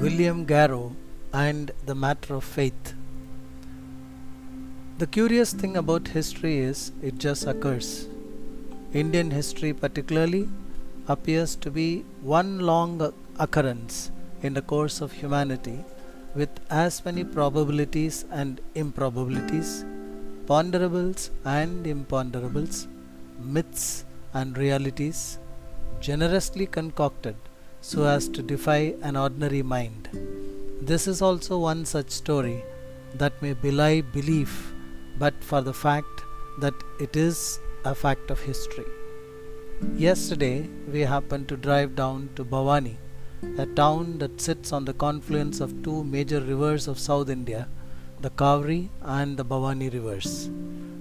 William Garrow and the matter of faith. The curious thing about history is it just occurs. Indian history, particularly, appears to be one long occurrence in the course of humanity with as many probabilities and improbabilities, ponderables and imponderables, myths and realities, generously concocted so as to defy an ordinary mind. This is also one such story that may belie belief but for the fact that it is a fact of history. Yesterday we happened to drive down to Bhavani, a town that sits on the confluence of two major rivers of South India, the Kaveri and the Bhavani rivers.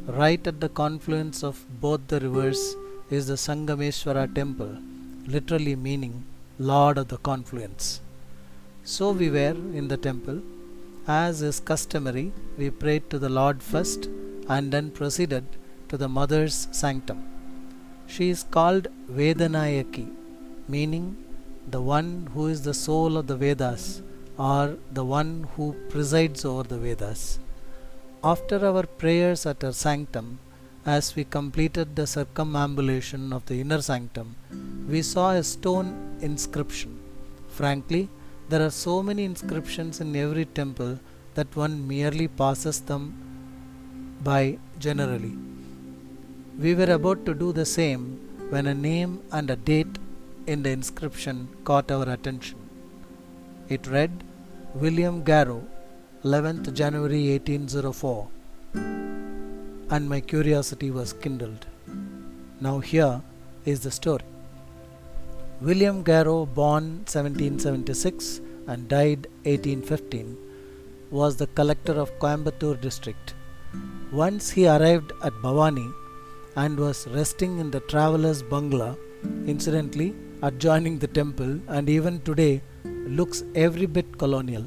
Right at the confluence of both the rivers is the Sangameshwara temple, literally meaning Lord of the confluence. So we were in the temple. As is customary, we prayed to the Lord first and then proceeded to the Mother's sanctum. She is called Vedanayaki, meaning the one who is the soul of the Vedas or the one who presides over the Vedas. After our prayers at her sanctum, as we completed the circumambulation of the inner sanctum, we saw a stone inscription. Frankly, there are so many inscriptions in every temple that one merely passes them by generally. We were about to do the same when a name and a date in the inscription caught our attention. It read William Garrow, 11th January 1804, and my curiosity was kindled. Now, here is the story. William Garrow, born 1776 and died 1815, was the collector of Coimbatore district. Once he arrived at Bhavani and was resting in the traveller's bungalow, incidentally adjoining the temple, and even today looks every bit colonial.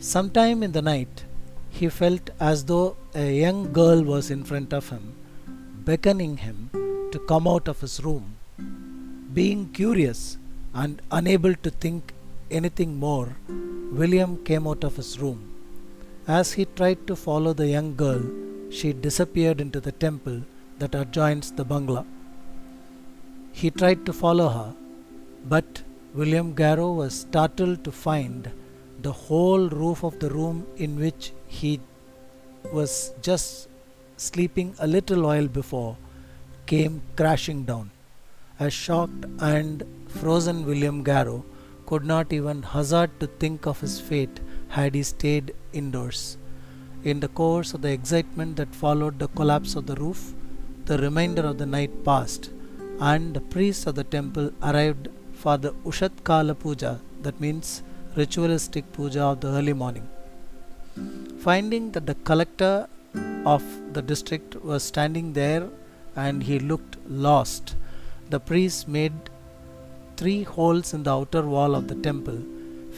Sometime in the night, he felt as though a young girl was in front of him, beckoning him to come out of his room. Being curious and unable to think anything more, William came out of his room. As he tried to follow the young girl, she disappeared into the temple that adjoins the bungalow. He tried to follow her, but William Garrow was startled to find the whole roof of the room in which he was just sleeping a little while before came crashing down. A shocked and frozen William Garrow could not even hazard to think of his fate had he stayed indoors. In the course of the excitement that followed the collapse of the roof, the remainder of the night passed, and the priests of the temple arrived for the Ushatkala Puja, that means ritualistic puja of the early morning. Finding that the collector of the district was standing there and he looked lost, the priest made three holes in the outer wall of the temple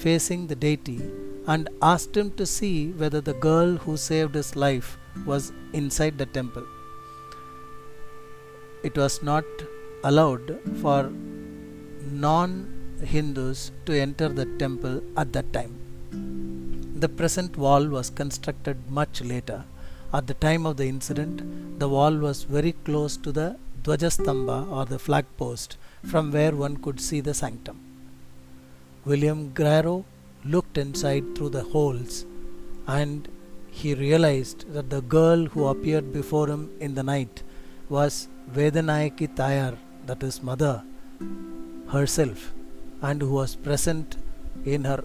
facing the deity and asked him to see whether the girl who saved his life was inside the temple. It was not allowed for non Hindus to enter the temple at that time. The present wall was constructed much later. At the time of the incident, the wall was very close to the Dvajastamba or the flag post from where one could see the sanctum. William Garrow looked inside through the holes and he realized that the girl who appeared before him in the night was Vedanayaki Tayar, that is mother, herself, and who was present in her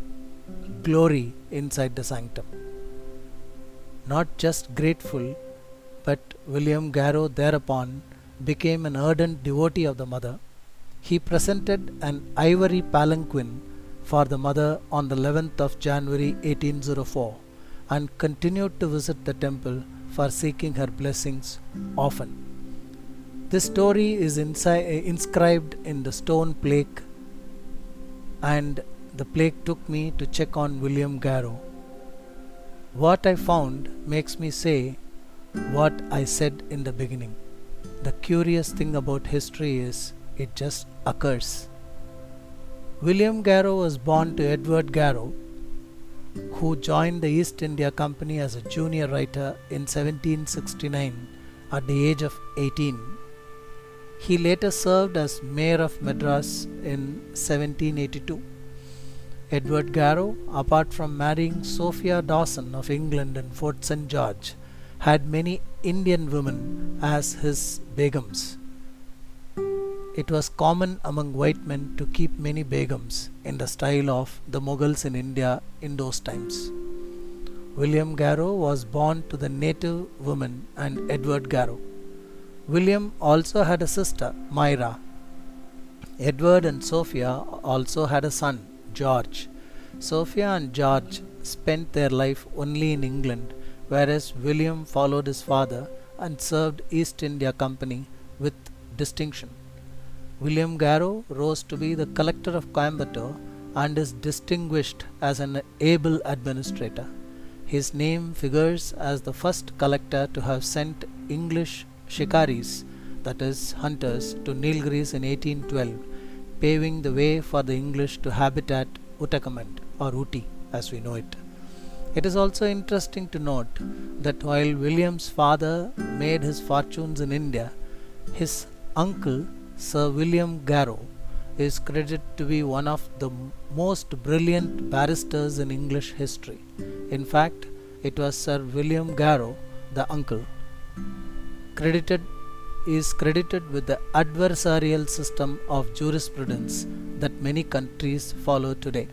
glory inside the sanctum. Not just grateful, but William Garrow thereupon became an ardent devotee of the mother, he presented an ivory palanquin for the mother on the 11th of January 1804 and continued to visit the temple for seeking her blessings often. This story is insi- inscribed in the stone plaque, and the plaque took me to check on William Garrow. What I found makes me say what I said in the beginning. The curious thing about history is it just occurs. William Garrow was born to Edward Garrow, who joined the East India Company as a junior writer in 1769 at the age of 18. He later served as Mayor of Madras in 1782. Edward Garrow, apart from marrying Sophia Dawson of England and Fort St. George, had many Indian women as his begums. It was common among white men to keep many begums in the style of the Mughals in India in those times. William Garrow was born to the native woman and Edward Garrow. William also had a sister, Myra. Edward and Sophia also had a son, George. Sophia and George spent their life only in England, whereas William followed his father and served East India Company with distinction. William Garrow rose to be the collector of Coimbatore and is distinguished as an able administrator. His name figures as the first collector to have sent English shikaris, that is, hunters, to Nilgiris in 1812, paving the way for the English to habit at Ootacamund or Ooty as we know it. It is also interesting to note that while William's father made his fortunes in India, his uncle Sir William Garrow is credited to be one of the most brilliant barristers in English history. In fact, it was Sir William Garrow, the uncle, credited is credited with the adversarial system of jurisprudence that many countries follow today.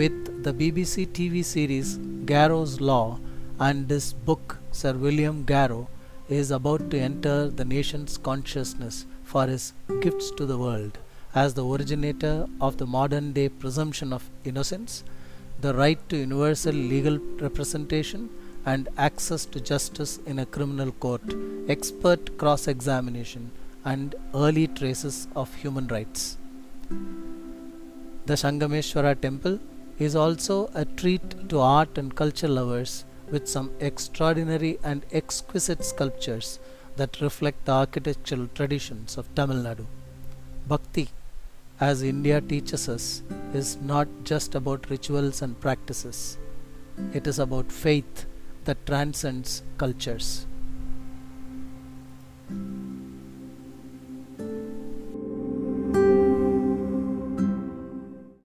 With the BBC TV series Garrow's Law and this book Sir William Garrow is about to enter the nation's consciousness for his gifts to the world as the originator of the modern day presumption of innocence, the right to universal legal representation, and access to justice in a criminal court, expert cross examination, and early traces of human rights. The Sangameshwara temple he is also a treat to art and culture lovers with some extraordinary and exquisite sculptures that reflect the architectural traditions of Tamil Nadu. Bhakti, as India teaches us, is not just about rituals and practices, it is about faith that transcends cultures.